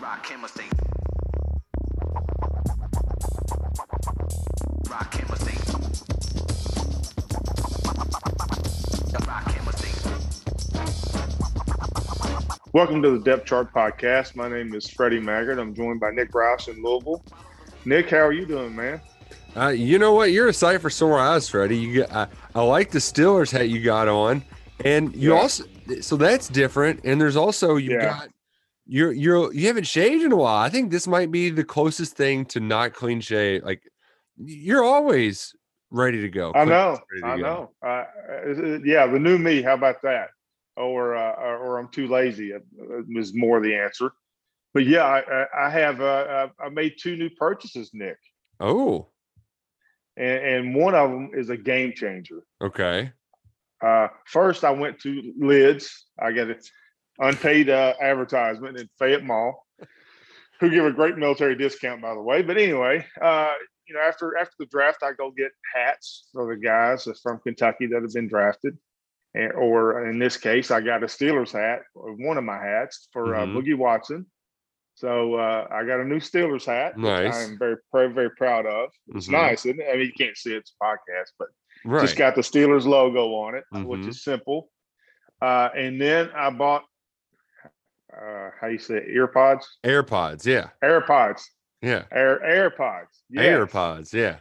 Rock chemistry. Rock chemistry. Rock chemistry. Welcome to the Depth Chart Podcast. My name is Freddie Maggard. I'm joined by Nick Rouse in Louisville. Nick, how are you doing, man? Uh, you know what? You're a sight for sore eyes, Freddie. You got, I, I like the Steelers hat you got on, and you Yeah. also so that's different. And there's also you Yeah. got you're you're you haven't shaved in a while. I think this might be the closest thing to not clean shave. Like you're always ready to go. I know, I go. know. Uh, uh, yeah, the new me. How about that? Or, uh, or, I'm too lazy uh, is more the answer. But yeah, I, I- have. Uh, uh, I made two new purchases, Nick, Oh, and, and one of them is a game changer. okay. Uh, first, I went to Lids. I got it unpaid uh, advertisement in Fayette Mall, who give a great military discount, by the way. But anyway, uh, you know, after after the draft, I go get hats for the guys from Kentucky that have been drafted, and, or in this case, I got a Steelers hat, or one of my hats for uh, Mhm. Boogie Watson. So uh, I got a new Steelers hat. Nice. I'm very very very proud of. It's Mhm. nice, isn't it? I mean, you can't see it, it's a podcast, but Right. just got the Steelers logo on it, which Mhm. is simple. Uh, and then I bought, uh, how you say it, ear pods, AirPods. Yeah. AirPods, Yeah. Air AirPods, yes. AirPods. Yeah.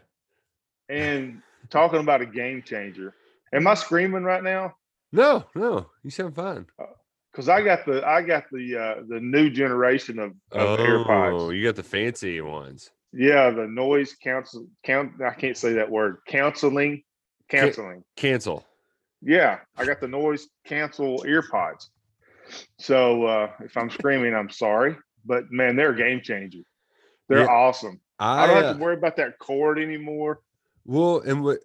And talking about a game changer. Am I screaming right now? No, no, you sound fine. Because I got the I got the uh, the new generation of, of oh, AirPods. you got the fancy ones. Yeah, the noise counsel count. I can't say that word. Counseling, canceling. Cancel. Yeah, I got the noise cancel ear pods. So uh, if I'm screaming, I'm sorry. But man, they're a game changer. They're Yeah. awesome. I I, don't uh, have to worry about that cord anymore. Well, and what?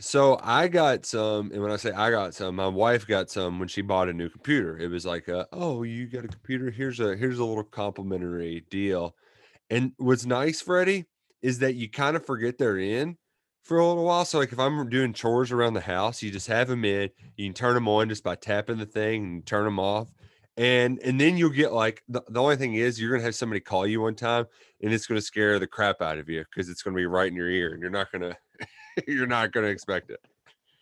So I got some, and when I say I got some, my wife got some when she bought a new computer. It was like, a, "Oh, you got a computer? Here's a here's a little complimentary deal." And what's nice, Freddie, is that you kind of forget they're in for a little while. So, like, if I'm doing chores around the house, you just have them in. You can turn them on just by tapping the thing and turn them off. And and then you'll get like the, the only thing is you're gonna have somebody call you one time and it's gonna scare the crap out of you because it's gonna be right in your ear and you're not gonna you're not to expect it.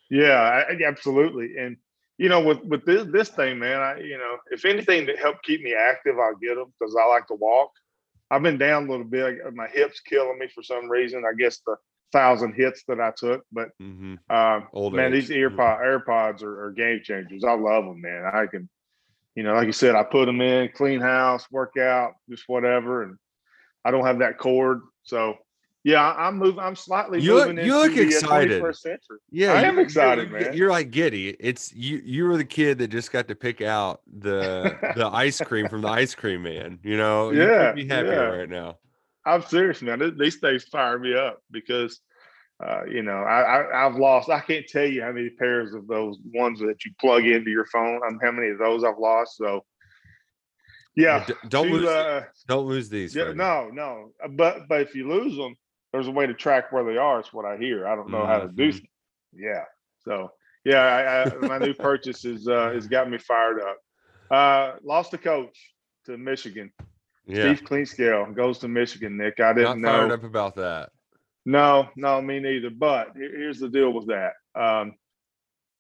Yeah, I- absolutely. And you know, with with this this thing, man, I you know, if anything to help keep me active, I'll get them because I like to walk. I've been down a little bit. My hips killing me for some reason. I guess the thousand hits that I took, but Mm-hmm. Old man, age. these earpod AirPods are, are game changers. I love them, man. I can, you know, like you said, I put them in, clean house, work out, just whatever, and I don't have that cord. So, yeah, I'm moving. I'm slightly You look- moving you into look uh, excited. Yeah, I am excited, you're, man. You're like giddy. It's you. You were the kid that just got to pick out the the ice cream from the ice cream man. You know, Yeah, couldn't be happier yeah. right now. I'm serious, man. These things fire me up because, uh, you know, I, I I've lost. I can't tell you how many pairs of those ones that you plug into your phone. Um, how many of those I've lost. So, yeah, D- don't to, lose. uh, these. Don't lose these. Yeah, no, no. Uh, But but if you lose them, there's a way to track where they are. It's what I hear. I don't know how to do. Mhm. Yeah. So yeah, I, I, my new purchase is uh, has got me fired up. Uh, lost a coach to Michigan. Yeah, Steve Clinkscale goes to Michigan. Nick, I not didn't fired know. up about that. No, no, me neither. But here's the deal with that. Um,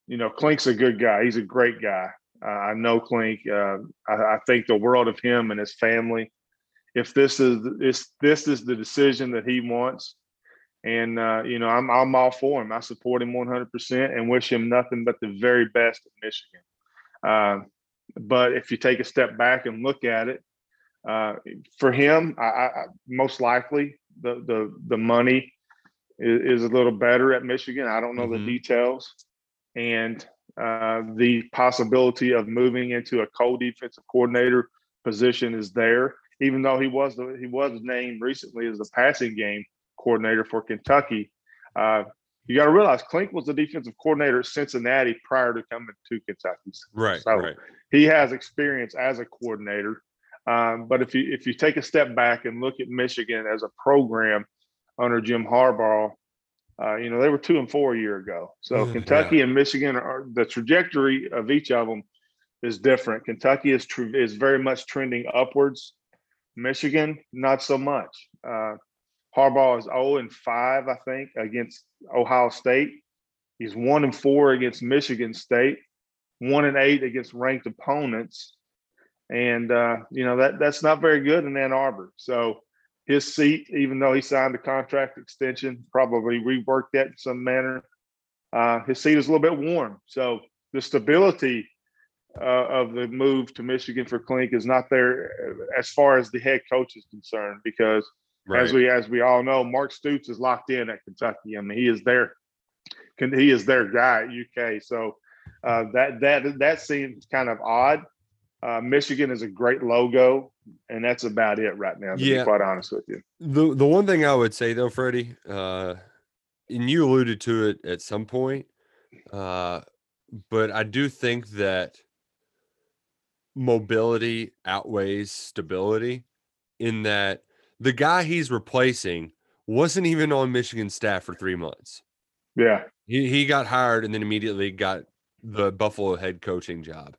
you know, Clink's a good guy. He's a great guy. Uh, I know Clink. Uh, I, I think the world of him and his family. If this is this this is the decision that he wants, and uh, you know, I'm I'm all for him. I support him 100 percent and wish him nothing but the very best at Michigan. Um, but if you take a step back and look at it, uh, for him, I, I, most likely the the the money is, is a little better at Michigan. I don't know Mhm. the details, and uh, the possibility of moving into a co-defensive coordinator position is there. Even though he was the, he was named recently as the passing game coordinator for Kentucky, uh, you got to realize Clink was the defensive coordinator at Cincinnati prior to coming to Kentucky. Right, So, right. he has experience as a coordinator. Um, but if you if you take a step back and look at Michigan as a program under Jim Harbaugh, uh, you know they were two and four a year ago. So Mm, Kentucky and Michigan are the trajectory of each of them is different. Kentucky is tr- is very much trending upwards, Michigan, not so much. Uh, Harbaugh is 0 and 5, I think, against Ohio State. He's one and four against Michigan State, one and eight against ranked opponents. And uh, you know, that that's not very good in Ann Arbor. So his seat, even though he signed a contract extension, probably reworked that in some manner. Uh, his seat is a little bit warm. So the stability uh, of the move to Michigan for Clink is not there uh, as far as the head coach is concerned, because as we as we all know, Mark Stoops is locked in at Kentucky. I mean, he is their he is their guy at UK. So uh, that that that seems kind of odd. Uh, Michigan is a great logo, and that's about it right now. To Yeah. be quite honest with you. The the one thing I would say though, Freddie, uh, and you alluded to it at some point, uh, but I do think that mobility outweighs stability in that the guy he's replacing wasn't even on Michigan staff for three months. Yeah, He he got hired and then immediately got the Buffalo head coaching job.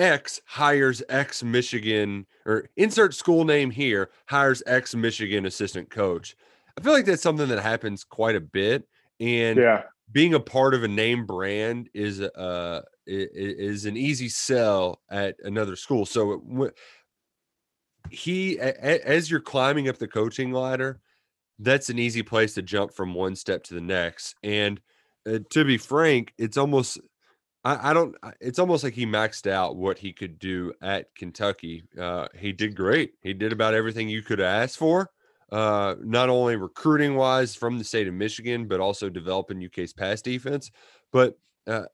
X hires X Michigan or insert school name here hires X Michigan assistant coach. I feel like that's something that happens quite a bit, and yeah, being a part of a name brand is uh is an easy sell at another school. So it, he as you're climbing up the coaching ladder, that's an easy place to jump from one step to the next. And uh, to be frank, it's almost I, I don't it's almost like he maxed out what he could do at Kentucky. Uh, he did great. He did about everything you could ask for. Uh, not only recruiting wise from the state of Michigan, but also developing UK's pass defense. But uh,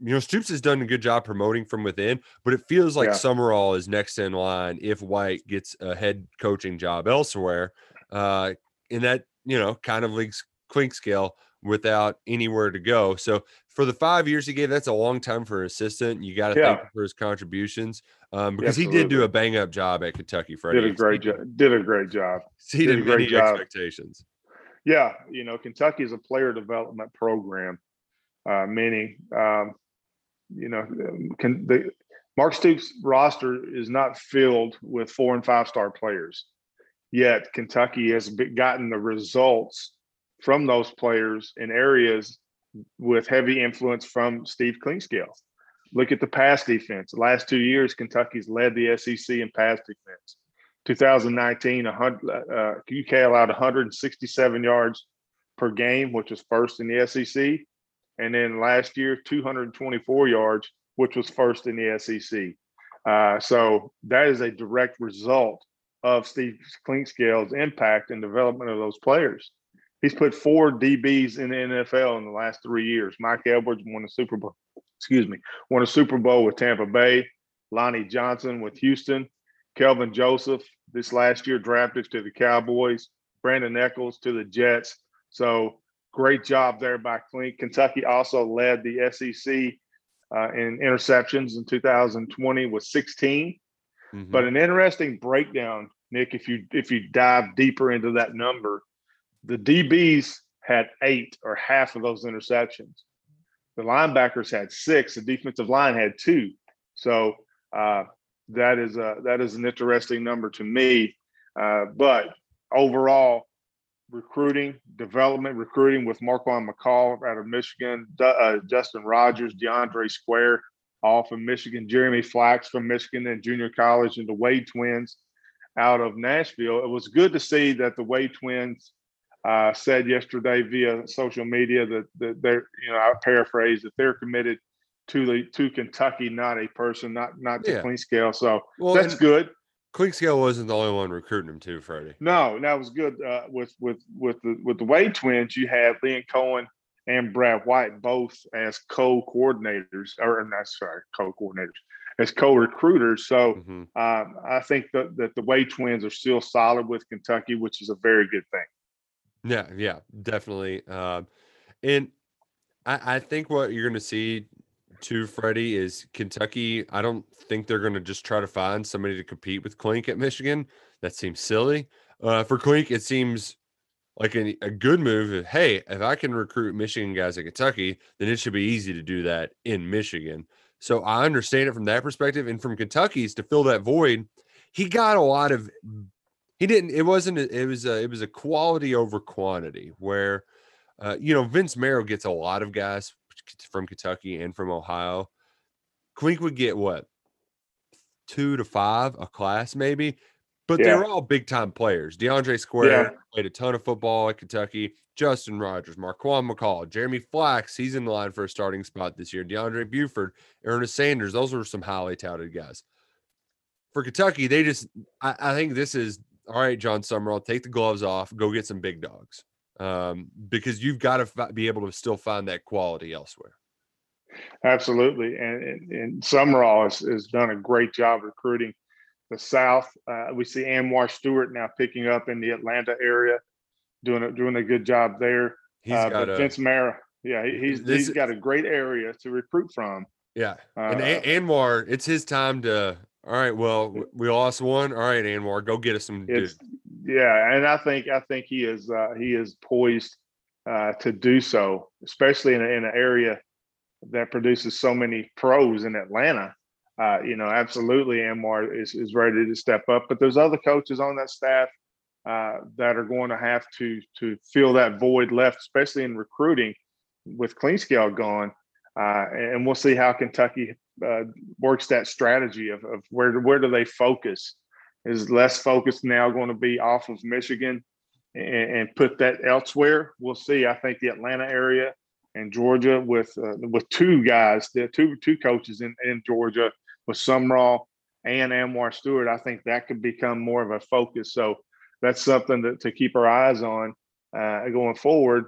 you know, Stoops has done a good job promoting from within, but it feels like Yeah. Sumrall is next in line if White gets a head coaching job elsewhere. Uh, and that, you know, kind of leagues Clinkscale without anywhere to go. So for the five years he gave, that's a long time for an assistant. You got to Yeah. thank him for his contributions um, because he did do a bang up job at Kentucky. Freddie did a great job. Did a great job. Exceeded did a great many job. expectations. Yeah, you know, Kentucky is a player development program, uh, meaning, um, you know, um, can the Mark Stoops roster is not filled with four and five star players. Yet Kentucky has gotten the results from those players in areas with heavy influence from Steve Clinkscale. Look at the pass defense. The last two years, Kentucky's led the SEC in pass defense. 2019, uh, UK allowed 167 yards per game, which was first in the SEC. And then last year, 224 yards, which was first in the SEC. Uh, so that is a direct result of Steve Clinkscale's impact and development of those players. He's put four DBs in the NFL in the last three years. Mike Edwards won a Super Bowl, excuse me, won a Super Bowl with Tampa Bay. Lonnie Johnson with Houston. Kelvin Joseph this last year drafted to the Cowboys. Brandin Echols to the Jets. So great job there by Clink. Kentucky also led the SEC uh, in interceptions in 2020 with 16. Mhm. But an interesting breakdown, Nick, if you if you dive deeper into that number, the DBs had eight or half of those interceptions. The linebackers had six. The defensive line had two. So uh, that is a that is an interesting number to me. Uh, but overall, recruiting, development, recruiting with Marquan McCall out of Michigan, uh, Justin Rogers, DeAndre Square, all from Michigan, Jeremy Flax from Michigan and junior college, and the Wade twins out of Nashville. It was good to see that the Wade twins uh, said yesterday via social media that, that they're, you know, I paraphrase that they're committed to the to Kentucky, not a person, not not to Yeah. Clinkscale. So Well, that's good. Clinkscale wasn't the only one recruiting him too, Freddie. No, that was good. Uh, with with with the with the Wade twins, you had Leon Cohen and Brad White both as co-coordinators, or I'm not sorry, co-coordinators, as co-recruiters. So Mhm. um, I think that that the Wade twins are still solid with Kentucky, which is a very good thing. Yeah, yeah, definitely. Um, and I, I think what you're going to see too, Freddie, is Kentucky. I don't think they're going to just try to find somebody to compete with Clink at Michigan. That seems silly. Uh, for Clink, it seems like a, a good move. Hey, if I can recruit Michigan guys at Kentucky, then it should be easy to do that in Michigan. So I understand it from that perspective. And from Kentucky's to fill that void, he got a lot of he didn't it wasn't a- it was a it was a quality over quantity where uh, you know Vince Marrow gets a lot of guys from Kentucky and from Ohio. Clink would get what two to five a class maybe, but they Yeah. were all big time players. DeAndre Square played a ton of football at Kentucky. Justin Rogers, Marquan McCall, Jeremy Flax, he's in the line for a starting spot this year. DeAndre Buford, Ernest Sanders, those were some highly touted guys. For Kentucky, they just, I, I think this is all right, Jon Sumrall, take the gloves off, go get some big dogs um, because you've got to fi- be able to still find that quality elsewhere. Absolutely, and and, and Sumrall has, has done a great job recruiting the South. Uh, we see Anwar Stewart now picking up in the Atlanta area, doing a, doing a good job there. He's uh, got a, Vince Marrow, yeah, he- he's he's got a great area to recruit from. yeah. Uh, And A- Anwar, it's his time to, all right, well, we lost one. All right, Anwar, go get us some. dude. it's yeah, and I think I think he is uh, he is poised uh, to do so, especially in, a, in an area that produces so many pros in Atlanta. Uh, you know, absolutely, Anwar is is ready to step up. But there's other coaches on that staff uh, that are going to have to to fill that void left, especially in recruiting with Clinkscale gone. Uh, and we'll see how Kentucky uh, works that strategy of, of where where do they focus is less focus now going to be off of Michigan and, and put that elsewhere. We'll see. I think the Atlanta area and Georgia with uh, with two guys, the two two coaches in, in Georgia with Sumrall and Anwar Stewart, I think that could become more of a focus. So that's something to, to keep our eyes on uh, going forward.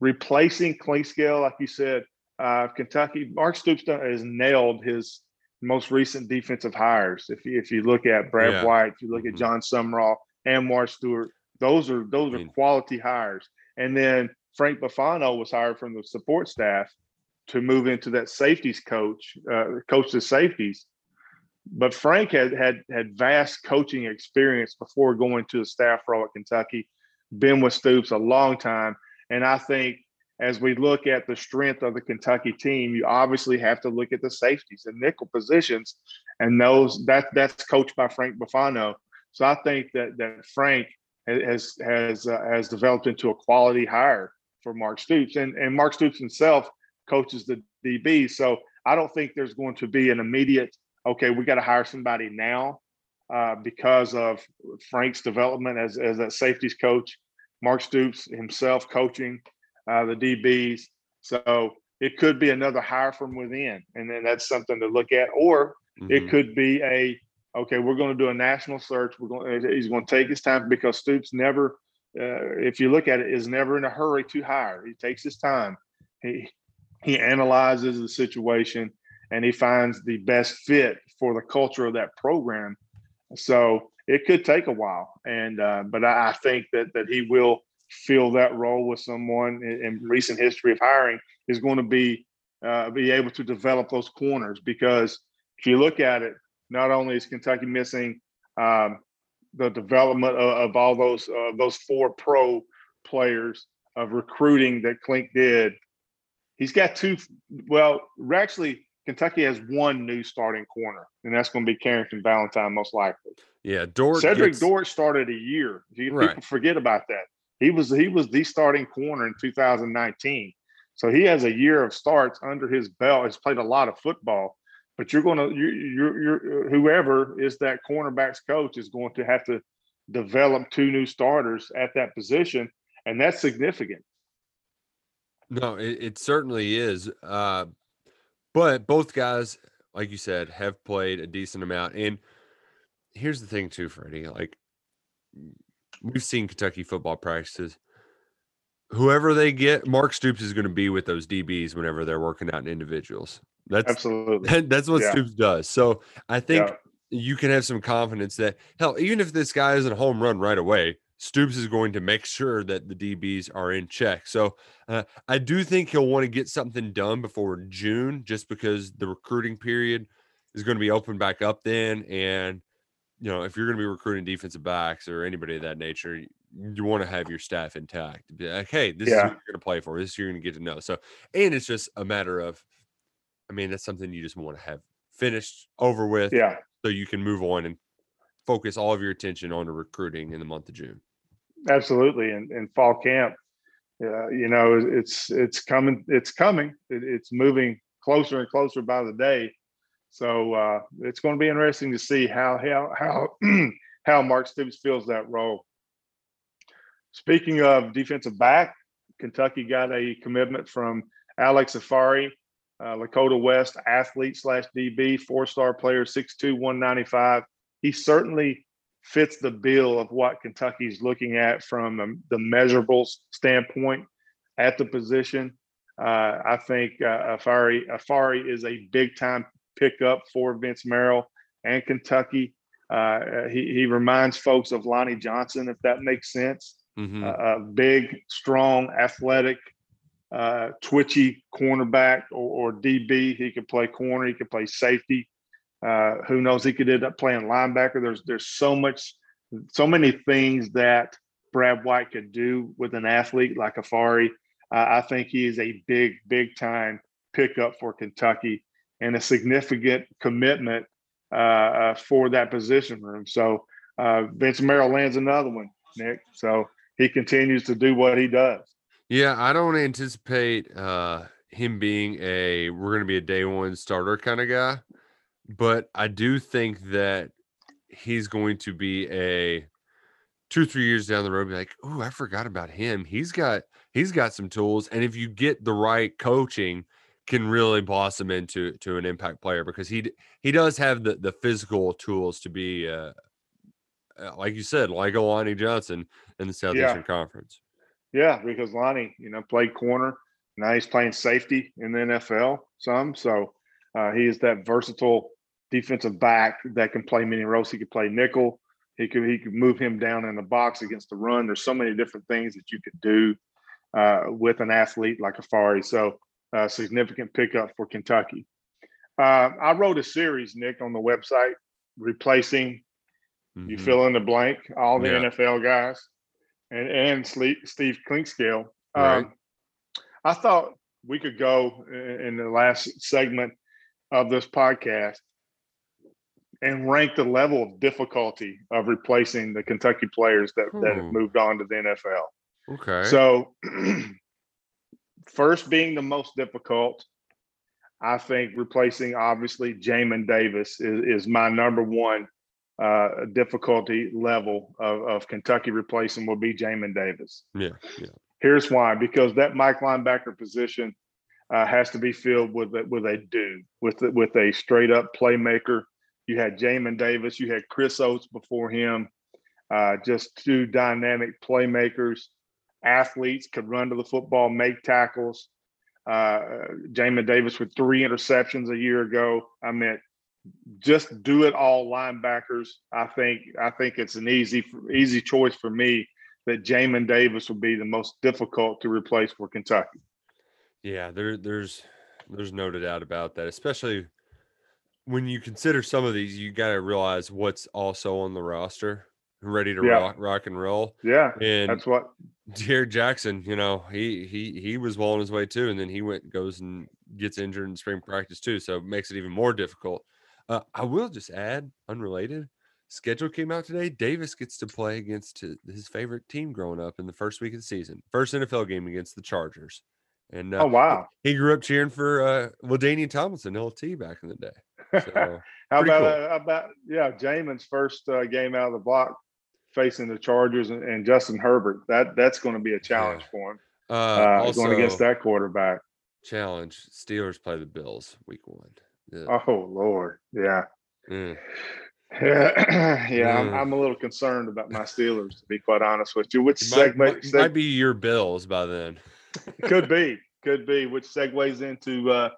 Replacing Clinkscale, like you said, uh, Kentucky, Mark Stoops has nailed his most recent defensive hires. If you, if you look at Brad Yeah. White, if you look at Mhm. Jon Sumrall, Anwar Stewart, those are those are quality hires. And then Frank Buffano was hired from the support staff to move into that safeties coach, uh, coach the safeties. But Frank had had had vast coaching experience before going to the staff role at Kentucky. Been with Stoops a long time, and I think as we look at the strength of the Kentucky team, you obviously have to look at the safeties and nickel positions, and those that that's coached by Frank Buffano. So I think that that Frank has has uh, has developed into a quality hire for Mark Stoops, and and Mark Stoops himself coaches the DB. So I don't think there's going to be an immediate okay, we got to hire somebody now uh, because of Frank's development as as that safeties coach, Mark Stoops himself coaching uh, the DBs. So it could be another hire from within, and then that's something to look at. Or it Mhm. could be a okay, we're going to do a national search. We're going. He's going to take his time because Stoops never, uh, if you look at it, is never in a hurry to hire. He takes his time. He he analyzes the situation and he finds the best fit for the culture of that program. So it could take a while, and uh, but I, I think that that he will fill that role with someone in, in recent history of hiring is going to be uh, be able to develop those corners because if you look at it, not only is Kentucky missing um, the development of, of all those uh, those four pro players of recruiting that Clink did, he's got two. Well, actually, Kentucky has one new starting corner, and that's going to be Carrington Valentine, most likely. Yeah, Dort. Cedric gets- Dort started a year. You- Right. People forget about that. He was he was the starting corner in 2019. So he has a year of starts under his belt. He's played a lot of football, but you're going to you you're, you're whoever is that cornerbacks coach is going to have to develop two new starters at that position, and that's significant. No, it, it certainly is. Uh, but both guys, like you said, have played a decent amount. And here's the thing, too, Freddie. Like we've seen Kentucky football practices. Whoever they get, Mark Stoops is going to be with those DBs whenever they're working out in individuals. That's Absolutely. that's what Yeah. Stoops does. So I think Yeah. you can have some confidence that hell, even if this guy isn't a home run right away, Stoops is going to make sure that the DBs are in check. So uh, I do think he'll want to get something done before June, just because the recruiting period is going to be open back up then. And you know, if you're going to be recruiting defensive backs or anybody of that nature, you, want to have your staff intact. Be like, hey, this is Yeah. who you're going to play for. This is who you're going to get to know. So, and it's just a matter of, I mean, that's something you just want to have finished over with Yeah. so you can move on and focus all of your attention on the recruiting in the month of June. Absolutely, and, and fall camp, uh, you know, it's it's coming, it's coming, it, it's moving closer and closer by the day. So uh, it's going to be interesting to see how how how how Mark Stoops fills that role. Speaking of defensive back, Kentucky got a commitment from Alex Afari, uh, Lakota West athlete slash DB, four star player, 6'2, 195. He certainly fits the bill of what Kentucky's looking at from the, the measurables standpoint at the position. Uh, I think uh, Afari, Afari is a big time pickup for Vince Marrow and Kentucky. Uh, he, he reminds folks of Lonnie Johnson, if that makes sense. Mhm. A a big, strong, athletic, uh, twitchy cornerback or, or DB. He could play corner. He could play safety. Uh, who knows? He could end up playing linebacker. There's there's so much, so many things that Brad White could do with an athlete like Afari. Uh, I think he is a big, big time pickup for Kentucky and a significant commitment uh, uh, for that position room. So uh, Vince Marrow lands another one, Nick. So he continues to do what he does. Yeah, I don't anticipate uh him being a we're gonna be a day one starter kind of guy, but I do think that he's going to be a two, three years down the road, be like, oh, I forgot about him. He's got he's got some tools. And if you get the right coaching, can really blossom into to an impact player because he he does have the the physical tools to be uh uh, like you said, like Lonnie Johnson in the Southeastern Conference. Yeah, because Lonnie, you know, played corner. Now he's playing safety in the NFL some. So uh, he is that versatile defensive back that can play many roles. He could play nickel. He could he could move him down in the box against the run. There's so many different things that you could do uh, with an athlete like Afari. So uh, significant pickup for Kentucky. Uh, I wrote a series, Nick, on the website replacing you Mhm. fill in the blank, all the Yeah. NFL guys, and and Steve Clinkscale. Right. Um, I thought we could go in the last segment of this podcast and rank the level of difficulty of replacing the Kentucky players that, that have Hmm. moved on to the NFL. Okay. So, first being the most difficult, I think replacing obviously Jamin Davis is, is my number one uh, difficulty level of, of Kentucky replacing will be Jamin Davis. yeah, yeah. Here's why: because that Mike linebacker position uh, has to be filled with a, with a dude, with a- with a straight up playmaker. You had Jamin Davis, you had Chris Oats before him, uh, just two dynamic playmakers, athletes could run to the football, make tackles. Uh, Jamin Davis with three interceptions a year ago. I mean, just do it all linebackers. I think I think it's an easy easy choice for me that Jamin Davis would be the most difficult to replace for Kentucky. Yeah, there there's there's no doubt about that, especially when you consider some of these, you got to realize what's also on the roster, ready to Yeah. rock, rock and roll. Yeah, And that's what. Jared Jackson, you know, he he he was well on his way too, and then he went goes and gets injured in spring practice too, so it makes it even more difficult. Uh, I will just add, unrelated, schedule came out today. Davis gets to play against his favorite team growing up in the first week of the season, first NFL game against the Chargers, and uh, Oh wow! he grew up cheering for uh, LaDainian Tomlinson, LT, back in the day. So how about cool. uh, how about yeah, Jamin's first uh, game out of the block facing the Chargers and, and Justin Herbert. That that's going to be a challenge Yeah. for him. uh, Uh, also, going against that quarterback. challenge: Steelers play the Bills week one. Yeah. Oh Lord, yeah. Mm. Yeah, yeah, I'm, Mm. I'm a little concerned about my Steelers, to be quite honest with you. Which It might, segue, might, seg- might be your Bills by then. could be, could be, which segues into, uh,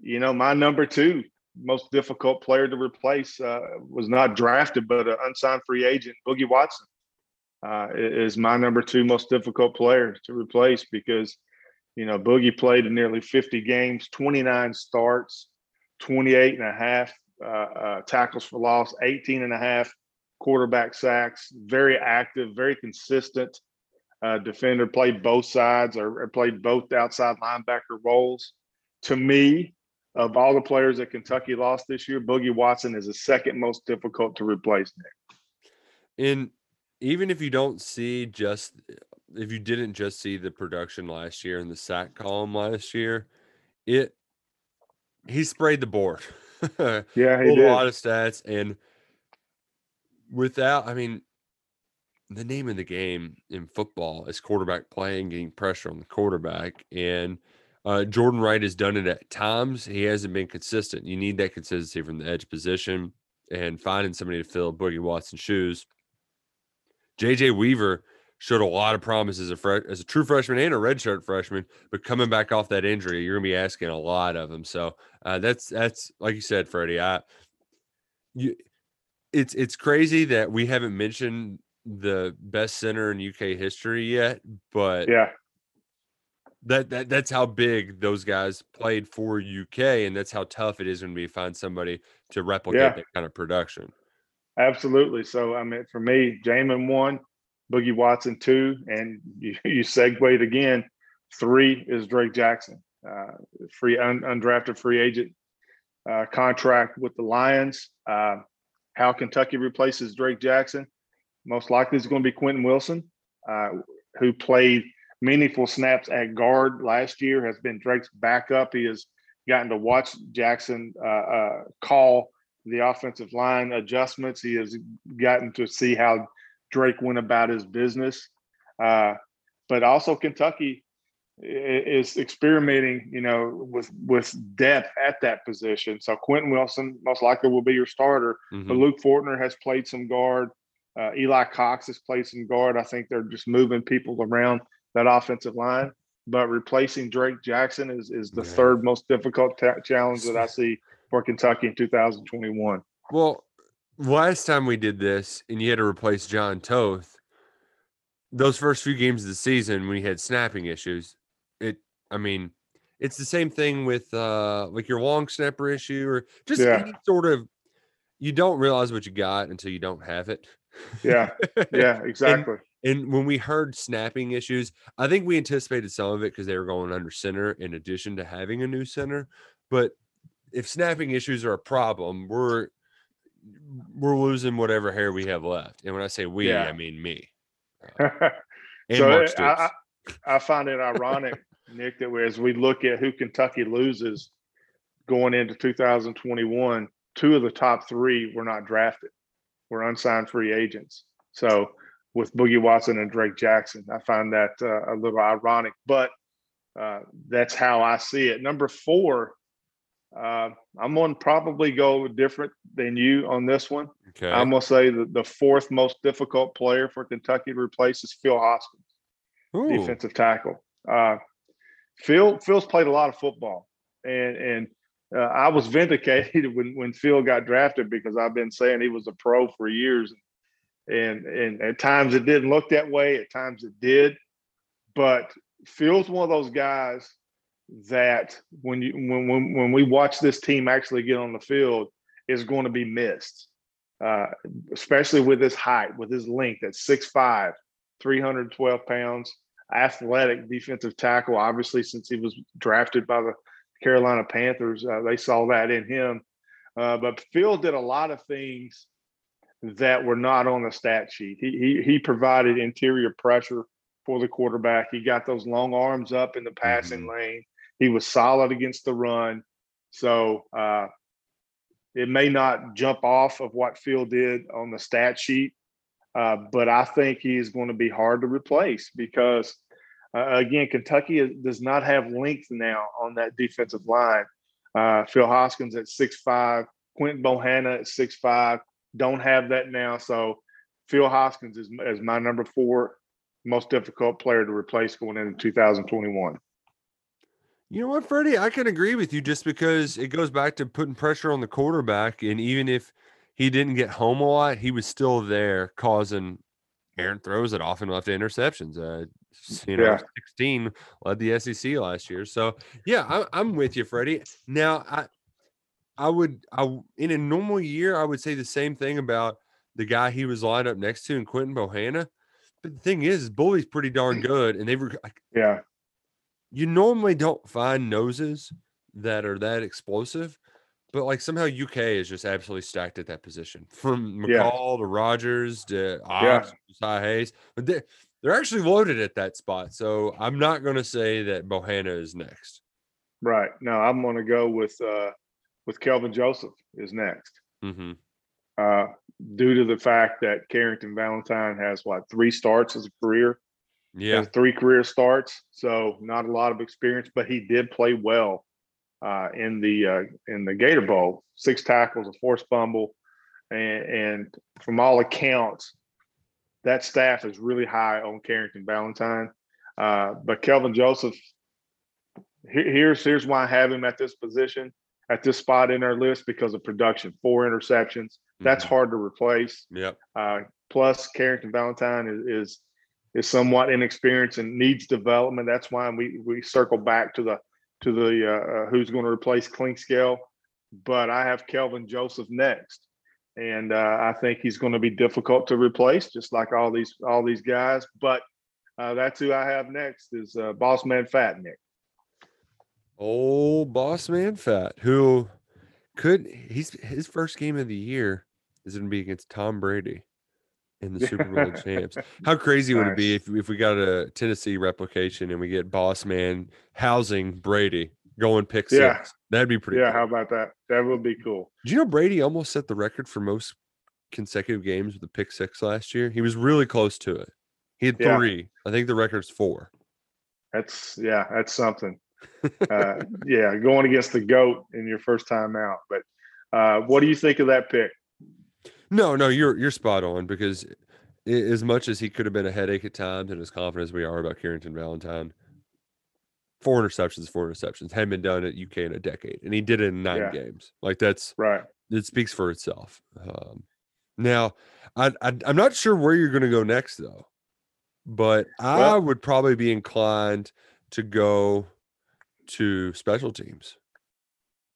you know, my number two most difficult player to replace uh, was not drafted, but an unsigned free agent, Boogie Watson, uh, is my number two most difficult player to replace because, you know, Boogie played in nearly 50 games, 29 starts, 28 and a half uh, uh, tackles for loss, 18 and a half quarterback sacks, very active, very consistent uh, defender, played both sides or, or played both outside linebacker roles. To me, of all the players that Kentucky lost this year, Boogie Watson is the second most difficult to replace. Nick. And even if you don't see just if you didn't just see the production last year and the sack column last year, it he sprayed the board. Yeah, he Pulled a did. lot of stats and without I mean the name of the game in football is quarterback play and getting pressure on the quarterback. And uh, Jordan Wright has done it at times. He hasn't been consistent. You need that consistency from the edge position and finding somebody to fill Boogie Watson's shoes. JJ Weaver showed a lot of promise as a fre- as a true freshman and a redshirt freshman, but coming back off that injury, you're gonna be asking a lot of him. So uh, that's that's like you said, Freddie. I you it's it's crazy that we haven't mentioned the best center in UK history yet, but Yeah, that, that that's how big those guys played for UK, and that's how tough it is be to find somebody to replicate Yeah. that kind of production. absolutely. So I mean, for me, Jamin one, Boogie Watson two, and you, you segued again. Three is Drake Jackson, uh, free un, undrafted free agent uh, contract with the Lions. Uh, how Kentucky replaces Drake Jackson? Most likely is going to be Quentin Wilson, uh, who played meaningful snaps at guard last year. Has been Drake's backup. He has gotten to watch Jackson uh, uh, call the offensive line adjustments. He has gotten to see how Drake went about his business. Uh, but also Kentucky is experimenting, you know, with with depth at that position. So Quentin Wilson most likely will be your starter, but Mhm. Luke Fortner has played some guard. Uh, Eli Cox has played some guard. I think they're just moving people around that offensive line. But replacing Drake Jackson is is the Yeah. third most difficult ta- challenge that I see for Kentucky in 2021. Well, last time we did this, and you had to replace Jon Toth. Those first few games of the season, we had snapping issues, it. I mean, it's the same thing with uh like your long snapper issue, or just Yeah. any sort of. You don't realize what you got until you don't have it. Yeah, yeah, exactly. And when we heard snapping issues, I think we anticipated some of it because they were going under center in addition to having a new center. But if snapping issues are a problem, we're we're losing whatever hair we have left. And when I say we, Yeah. I mean me. And so eh, I, I, I find it ironic, Nick, that as we look at who Kentucky loses going into 2021, two of the top three were not drafted, were unsigned free agents. So with Boogie Watson and Drake Jackson, I find that uh, a little ironic, but uh, that's how I see it. Number four, uh, I'm going to probably go different than you on this one. okay. I'm going to say that the fourth most difficult player for Kentucky to replace is Phil Hoskins Ooh, defensive tackle. Uh, Phil Phil's played a lot of football, and and uh, I was vindicated when when Phil got drafted because I've been saying he was a pro for years, and and at times it didn't look that way, at times it did, but Phil's one of those guys that when you when when when we watch this team actually get on the field is going to be missed, uh, especially with his height, with his length at 6'5", 312 pounds, athletic defensive tackle. Obviously, since he was drafted by the Carolina Panthers, uh, they saw that in him. Uh, but Phil did a lot of things that were not on the stat sheet. He he, he provided interior pressure for the quarterback. He got those long arms up in the passing lane. He was solid against the run. So uh, it may not jump off of what Phil did on the stat sheet, uh, but I think he is going to be hard to replace because, uh, again, Kentucky is- does not have length now on that defensive line. Uh, Phil Hoskins at six five, Quinton Bohanna at 6'5, don't have that now. So Phil Hoskins is, is my number four most difficult player to replace going into 2021. You know what, Freddie? I can agree with you just because it goes back to putting pressure on the quarterback. And even if he didn't get home a lot, he was still there causing errant throws that often left to interceptions. Uh, you know, Yeah. 16 led the SEC last year. So, yeah, I, I'm with you, Freddie. Now, I, I would, I in a normal year, I would say the same thing about the guy he was lined up next to in Quinton Bohanna. But the thing is, Bully's pretty darn good, and they've Yeah. you normally don't find noses that are that explosive, but like somehow UK is just absolutely stacked at that position from Yeah. McCall to Rogers to Yeah. Ox, Josiah Hayes. But they, they're actually loaded at that spot. So I'm not going to say that Bohanna is next. Right. No, I'm going to go with uh, with Kelvin Joseph is next. hmm Uh, due to the fact that Carrington Valentine has what three starts as a career, Yeah. three career starts, so not a lot of experience, but he did play well uh, in the uh, in the Gator Bowl. Six tackles, a forced fumble, and, and from all accounts, that staff is really high on Carrington Valentine. Uh, but Kelvin Joseph, he- here's here's why I have him at this position, at this spot in our list because of production. Four interceptions. That's Mhm. hard to replace. Yep. Uh, plus, Carrington Valentine is, is is somewhat inexperienced and needs development. That's why we we circle back to the to the uh, uh, who's going to replace Clinkscale. But I have Kelvin Joseph next, and uh, I think he's going to be difficult to replace, just like all these all these guys. But uh, that's who I have next is uh, Boss Man Fat Nick. Old boss man fat who could he's his first game of the year is going to be against Tom Brady in the Super Bowl champs. How crazy would it be if, if we got a Tennessee replication and we get boss man housing Brady going pick six? Yeah. That'd be pretty Yeah, cool. how about that? That would be cool. Did you know Brady almost set the record for most consecutive games with a pick six last year? He was really close to it. He had Yeah. three. I think the record's four. That's yeah, that's something. uh, yeah, going against the goat in your first time out. But uh, what do you think of that pick? No, no, you're you're spot on because as much as he could have been a headache at times, and as confident as we are about Carrington Valentine, four interceptions, four interceptions hadn't been done at UK in a decade, and he did it in nine Yeah. games. Like that's Right. it speaks for itself. Um, now, I, I I'm not sure where you're going to go next though, but I would probably be inclined to go to special teams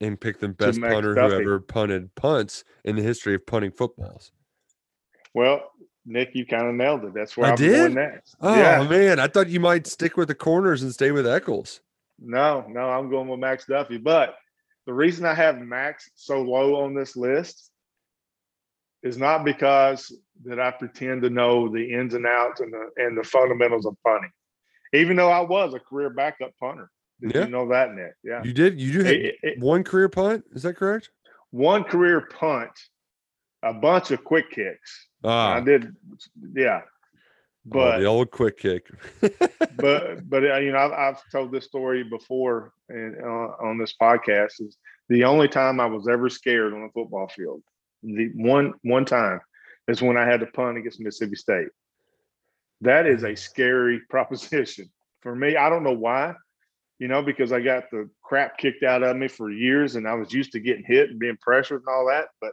and pick the best punter Duffy. who ever punted punts in the history of punting footballs. Well, Nick, you kind of nailed it. That's where I I'm did? going next. Oh yeah. man, I thought you might stick with the corners and stay with Echols. No, no, I'm going with Max Duffy. But the reason I have Max so low on this list is not because that I pretend to know the ins and outs and the and the fundamentals of punting. Even though I was a career backup punter. Did Yeah. you know that, Nick? Yeah. You did. You do have It- it- one career punt. Is that correct? one career punt, a bunch of quick kicks. I Ah, did, yeah. oh, But the old quick kick. but but uh, you know I've, I've told this story before and uh, on this podcast is the only time I was ever scared on a football field. The one one time is when I had to punt against Mississippi State. That is a scary proposition for me. I don't know why, you know, because I got the crap kicked out of me for years, and I was used to getting hit and being pressured and all that. But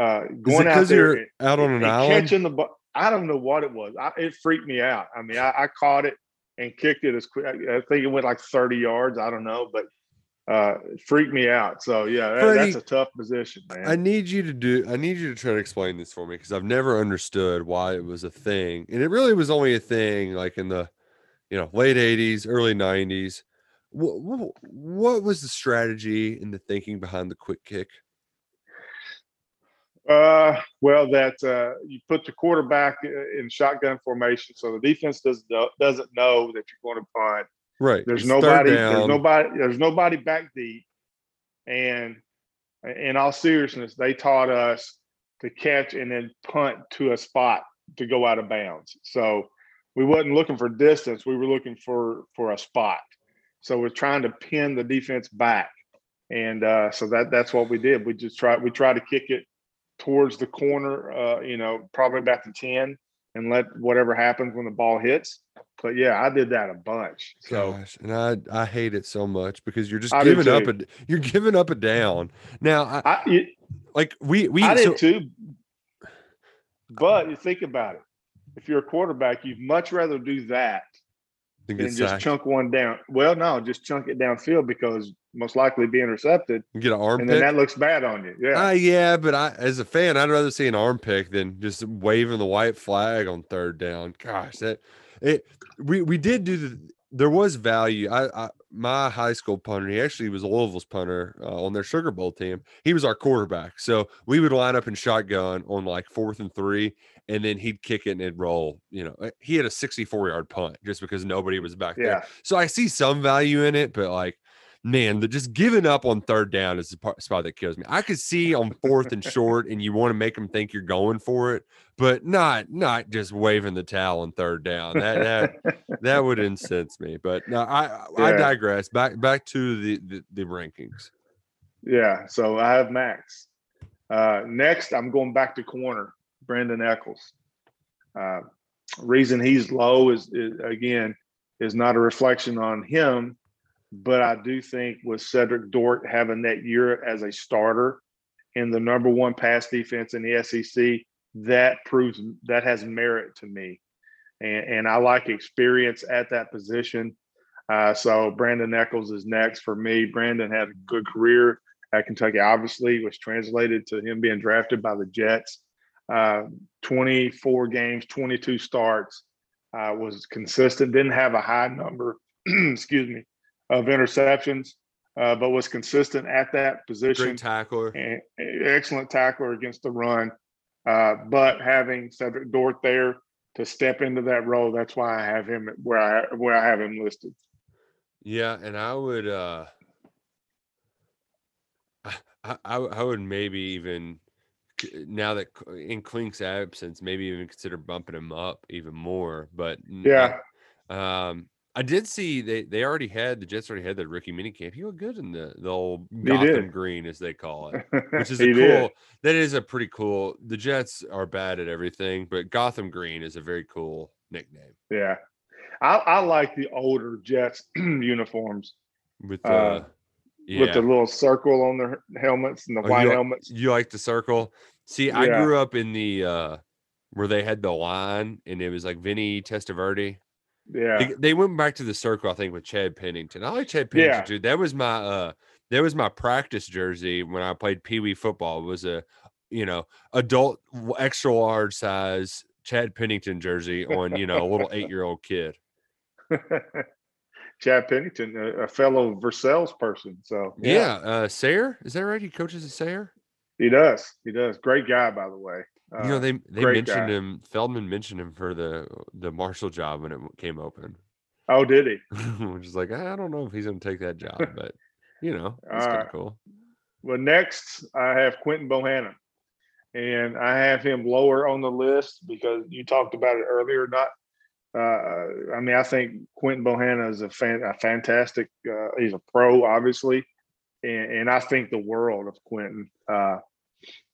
uh, going out there you're and- out on an and island? catching the ball. I don't know what it was. I, it freaked me out. I mean, I, I caught it and kicked it as quick. I, I think it went like 30 yards. I don't know, but uh, it freaked me out. So yeah, that- that's a tough position, man. I need you to do. I need you to try to explain this for me because I've never understood why it was a thing, and it really was only a thing like in the, you know, late '80s, early '90s. What, what was the strategy and the thinking behind the quick kick? Uh, well, that uh, you put the quarterback uh, in shotgun formation, so the defense does doesn't know that you're going to punt. Right. There's it's nobody. There's nobody. There's nobody back deep. And in all seriousness, they taught us to catch and then punt to a spot to go out of bounds. So we wasn't looking for distance. We were looking for for a spot. So we're trying to pin the defense back, and uh, so that that's what we did. We just tried. We tried to kick it towards the corner. Uh, you know, probably about the ten, and let whatever happens when the ball hits. But yeah, I did that a bunch. So. Gosh, and I I hate it so much because you're just I giving up a you're giving up a down. Now, I, I, you, like we we I so- did too. But you think about it. If you're a quarterback, you'd much rather do that than just sacked. chunk one down. Well, no, just chunk it downfield because most likely be intercepted, You get an arm and pick. then that looks bad on you. Yeah. Ah, yeah, but I, as a fan, I'd rather see an arm pick than just waving the white flag on third down. Gosh, that it. We we did do the. There was value. I, I my high school punter, he actually was a Louisville's punter uh, on their Sugar Bowl team. He was our quarterback. So we would line up in shotgun on like fourth and three, and then he'd kick it and it'd roll. You know, uh, he had a 64 yard punt just because nobody was back there. So I see some value in it, but like, man, the just giving up on third down is the part, spot that kills me. I could see on fourth and short, and you want to make them think you're going for it, but not not just waving the towel on third down. That that that would incense me. But no, I I digress. Back back to the the, the rankings. Yeah, so I have Max. Uh, next, I'm going back to corner, Brandin Echols. Uh, reason he's low is, is again is not a reflection on him, but I do think with Cedrick Dort having that year as a starter in the number one pass defense in the SEC, that proves that has merit to me, and and I like experience at that position. Uh, so Brandin Echols is next for me. Brandin had a good career at Kentucky, obviously, which translated to him being drafted by the Jets. Uh, 24 games, 22 starts, uh, was consistent, didn't have a high number, excuse me, of interceptions, uh, but was consistent at that position. Great tackler. and excellent tackler against the run. Uh, but having Cedrick Dort there to step into that role, that's why I have him where I where I have him listed. Yeah, and I would uh I, I, I would maybe even now that in Clink's absence, maybe even consider bumping him up even more. But Yeah, um, I did see they they already had the Jets already had the rookie minicamp. He looked good in the the old He Gotham did. green as they call it, which is a cool. did. That is a pretty cool. The Jets are bad at everything, but Gotham green is a very cool nickname Yeah, I, I like the older Jets uniforms with the. Uh, yeah. with the little circle on their helmets and the Oh, white you, helmets. you like the circle? See, I grew up in the uh where they had the line and it was like Vinny Testaverde. Yeah, They, they went back to the circle, I think, with Chad Pennington. I like Chad Pennington Yeah. too. That was my uh that was my practice jersey when I played Pee Wee football. It was a you know adult extra large size Chad Pennington jersey on you know a little eight year old kid. Chad Pennington, a, a fellow Versailles person. So Yeah, uh Sayre is that right? He coaches at Sayre. he does. He does. Great guy, by the way. You know Uh, they they mentioned guy. him. Feldman mentioned him for the the Marshall job when it came open. oh, did he? which is like I don't know if he's going to take that job, but you know, it's kind of cool. Well, next I have Quinton Bohanna, and I have him lower on the list because you talked about it earlier. Not, uh, I mean, I think Quinton Bohanna is a, fan, a fantastic. Uh, he's a pro, obviously, and, and I think the world of Quinton uh,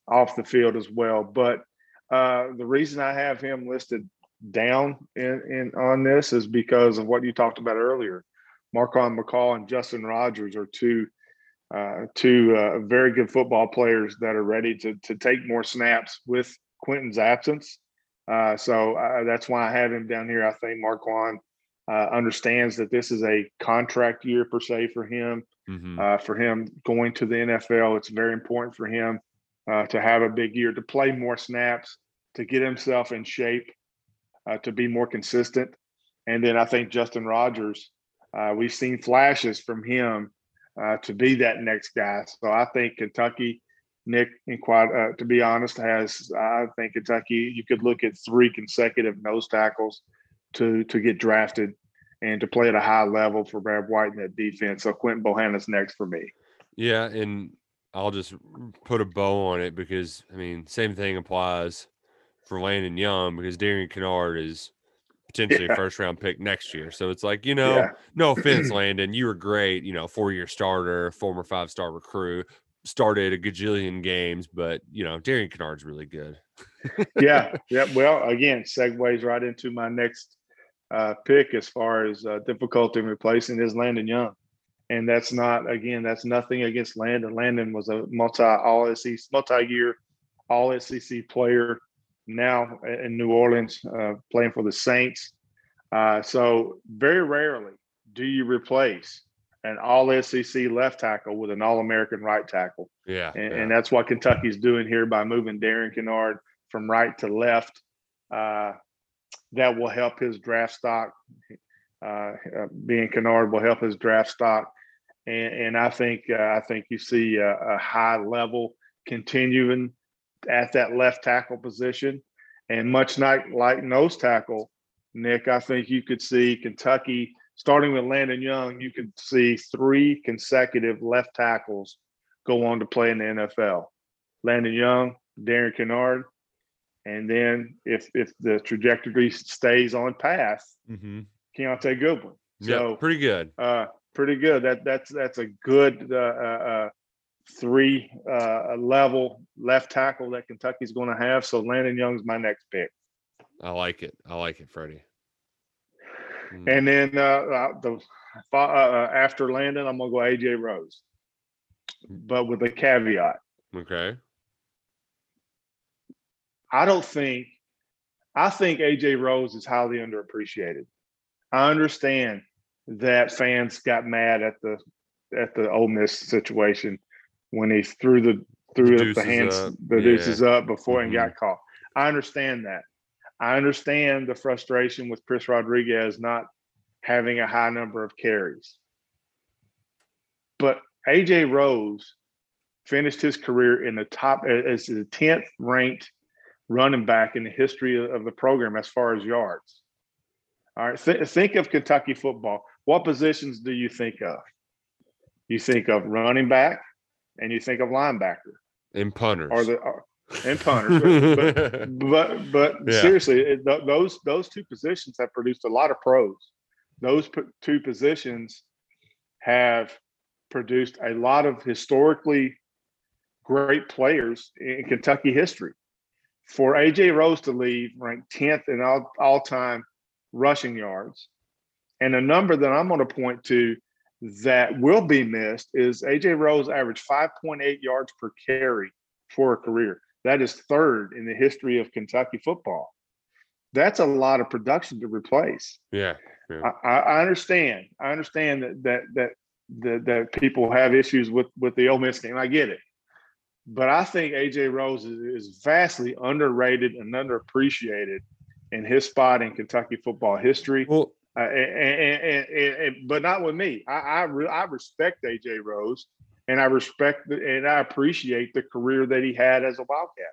off the field as well. But uh, the reason I have him listed down in, in on this is because of what you talked about earlier. Marquan McCall and Justin Rogers are two uh, two uh, very good football players that are ready to to take more snaps with Quinton's absence. Uh, so uh, that's why I have him down here. I think Marquan uh, understands that this is a contract year per se for him. Mhm. Uh, for him going to the NFL, it's very important for him uh, to have a big year, to play more snaps, to get himself in shape, uh, to be more consistent. And then I think Justin Rogers, uh, we've seen flashes from him uh, to be that next guy. So I think Kentucky, Nick, and quite uh, to be honest, has I think Kentucky. You could look at three consecutive nose tackles to to get drafted and to play at a high level for Brad White in that defense. So Quinton Bohanna's next for me. Yeah, and I'll just put a bow on it because I mean, same thing applies for Landon Young because Darian Kinnard is potentially Yeah. a first round pick next year. So it's like, you know, Yeah. no offense, Landon, you were great, you know, four year starter, former five star recruit, started a gajillion games, but you know, Darian Kinnard's really good. yeah, yeah. Well, again, segues right into my next uh, pick as far as uh, difficulty in replacing is Landon Young, and that's not again that's nothing against Landon. Landon was a multi all SEC multi year all SEC player now in New Orleans uh, playing for the Saints. Uh, so very rarely do you replace an all SEC left tackle with an all American right tackle. Yeah. And, yeah. and that's what Kentucky's doing here by moving Darian Kinnard from right to left. Uh, that will help his draft stock. uh, uh, being Kinnard will help his draft stock, and and I think uh, I think you see a, a high level continuing at that left tackle position, and much like like nose tackle, Nick, I think you could see Kentucky starting with Landon Young. You could see three consecutive left tackles go on to play in the NFL. Landon Young, Darian Kinnard, and then if if the trajectory stays on path, Mm-hmm. Kiyaunta Goodwin. Yeah, pretty good. uh, pretty good. That that's that's a good uh, uh, uh, three uh, level left tackle that Kentucky's going to have. So Landon Young's my next pick, I like it. I like it, Freddie. Mm. and then uh, uh, the uh, uh, after Landon, I'm gonna go AJ Rose, but with a caveat. Okay. I don't think I think AJ Rose is highly underappreciated. I understand that fans got mad at the at the Ole Miss situation when he threw the threw The up the hands up, the yeah. deuces up before and Mhm. got caught. I understand that. I understand the frustration with Chris Rodriguez not having a high number of carries. But AJ Rose finished his career in the top as the 10th ranked running back in the history of- of the program as far as yards. All right, th- think of Kentucky football. What positions do you think of? You think of running back and you think of linebacker And punters. or the or, and punters. but but, but Yeah. seriously, it, th- those those two positions have produced a lot of pros. Those p- two positions have produced a lot of historically great players in Kentucky history. For AJ Rose to leave ranked 10th in all, all time rushing yards, and a number that I'm going to point to that will be missed is AJ Rose averaged 5.8 yards per carry for a career. That is third in the history of Kentucky football. That's a lot of production to replace. yeah. I, I I understand. I understand that that that that, that people have issues with with the Ole Miss game. I get it, but I think AJ Rose is, is vastly underrated and underappreciated in his spot in Kentucky football history. Well, And, and, and, but not with me. I I, re, I respect AJ Rose, and I respect the, and I appreciate the career that he had as a Wildcat.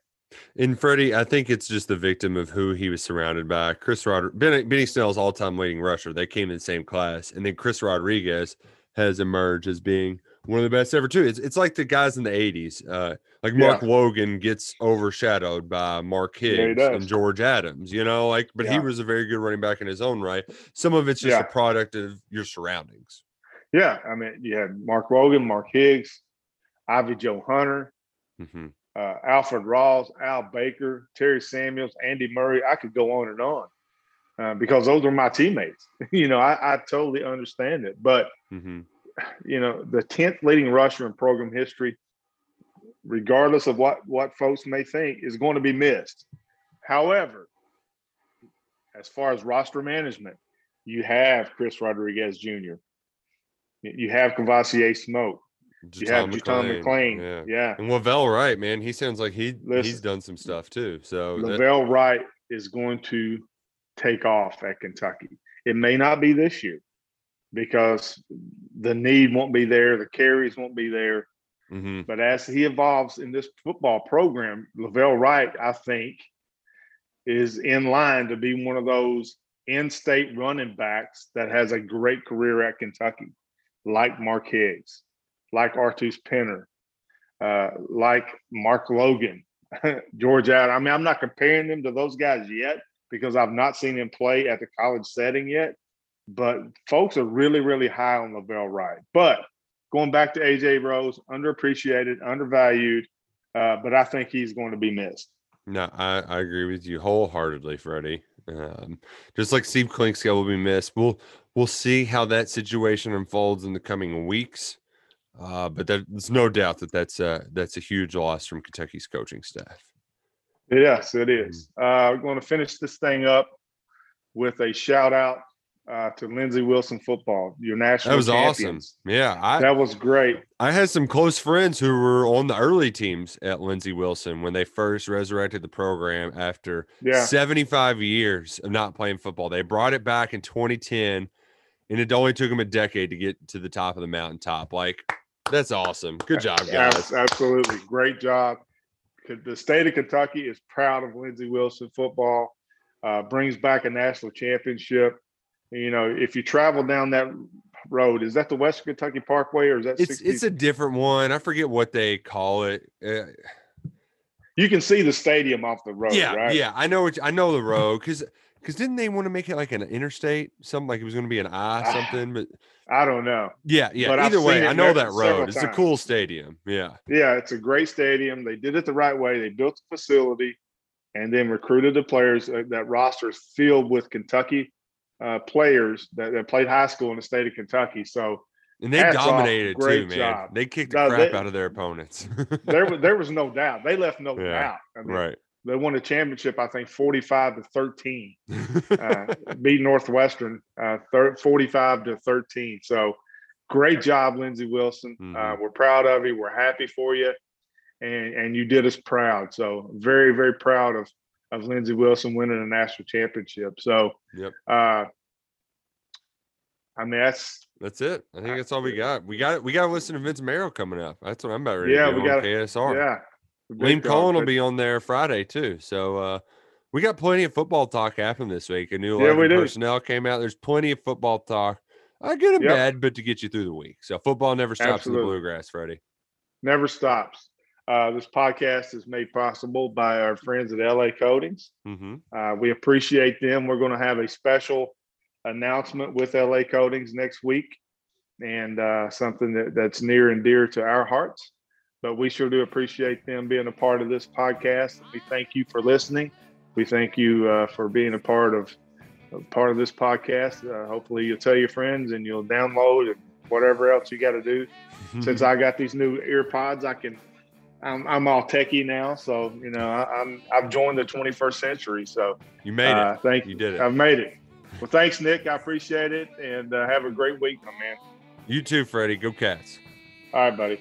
And Freddie, I think it's just the victim of who he was surrounded by. Chris Rod Benny, Benny Snell's all time leading rusher. They came in the same class. And then Chris Rodriguez has emerged as being one of the best ever, too. It's, it's like the guys in the 80s. Uh, like Mark Logan gets overshadowed by Mark Higgs and. George Adams, you know, like, but he was a very good running back in his own right. Some of it's just Yeah. a product of your surroundings. Yeah, I mean, you had Mark Logan, Mark Higgs, Ivy Joe Hunter, hmm uh, Alfred Ross, Al Baker, Terry Samuels, Andy Murray. I could go on and on uh, because those are my teammates. you know, I, I totally understand it. But, hmm you know, the 10th leading rusher in program history, regardless of what, what folks may think, is going to be missed. However, as far as roster management, you have Chris Rodriguez Jr., you have Kavosiey Smoke, you have JuTahn McClain. Yeah. yeah. And La'Vell Wright, man, he sounds like he he's done some stuff too. So that- La'Vell Wright is going to take off at Kentucky. It may not be this year because the need won't be there, the carries won't be there. Mhm. But as he evolves in this football program, La'Vell Wright, I think, is in line to be one of those in-state running backs that has a great career at Kentucky, like Mark Higgs, like Artose Pinner, uh, like Mark Logan, George Allen. I mean, I'm not comparing them to those guys yet because I've not seen him play at the college setting yet. But folks are really, really high on La'Vell Wright. But going back to AJ Rose, underappreciated, undervalued, uh, but I think he's going to be missed. No, I, I agree with you wholeheartedly, Freddie. Um, just like Steve Clinkscale will be missed. We'll we'll see how that situation unfolds in the coming weeks. Uh, but there's no doubt that that's a that's a huge loss from Kentucky's coaching staff. Yes, it is. Uh, we're going to finish this thing up with a shout out uh, to Lindsey Wilson football, your national That was champions. awesome. Yeah, I That was great. I had some close friends who were on the early teams at Lindsey Wilson when they first resurrected the program after Yeah. 75 years of not playing football. They brought it back in 2010 and it only took him a decade to get to the top of the mountaintop. Like, that's awesome. Good job, guys. Absolutely. Great job. The state of Kentucky is proud of Lindsey Wilson football, uh, brings back a national championship. You know, if you travel down that road, is that the West Kentucky Parkway or is that It's 60? it's a different one. I forget what they call it. Uh, you can see the stadium off the road, yeah, right? yeah. I know. What, I know the road because because didn't they want to make it like an interstate? Something like it was going to be an I Ah, something, but I don't know. yeah, yeah. But I've Either way, I know that road. It's a cool stadium. Yeah. Yeah, it's a great stadium. They did it the right way. They built the facility and then recruited the players. Uh, that roster is filled with Kentucky uh, players that, that played high school in the state of Kentucky. So And they off. dominated too, man. job. They kicked the No, crap they- out of their opponents. there was there was no doubt. They left no Yeah, doubt. I mean, right. They won the championship, I think, forty-five to thirteen. Uh, beat Northwestern, uh, thir- forty-five to thirteen. So, great job, Lindsey Wilson. Uh, Mhm. we're proud of you. We're happy for you, and and you did us proud. So, very very proud of of Lindsey Wilson winning a national championship. So, Yep. uh, I mean that's That's it. I think that's all we got. We got we got to listen to Vince Marrow coming up. That's what I'm about ready Yeah, to do we gotta- KSR. yeah. Liam Coen will be on there Friday too. So uh we got plenty of football talk happening this week. A new Yeah, 11 we personnel came out. There's plenty of football talk. Uh, good and Yep. bad, but to get you through the week. So football never stops in the bluegrass, Freddie. never stops. Uh, this podcast is made possible by our friends at LA Coatings. hmm Uh, we appreciate them. We're going to have a special announcement with LA Coatings next week, and uh, something that, that's near and dear to our hearts. But we sure do appreciate them being a part of this podcast. We thank you for listening. We thank you uh, for being a part of a part of this podcast. Uh, hopefully, you'll tell your friends and you'll download and whatever else you got to do since I got these new ear pods, I can. I'm, I'm all techie now, so you know I, I'm I've joined the 21st century. So you made uh, it. thank You did it. I've made it. Well, thanks, Nick. I appreciate it, and uh, have a great week, my man. You too, Freddie. Go Cats. All right, buddy.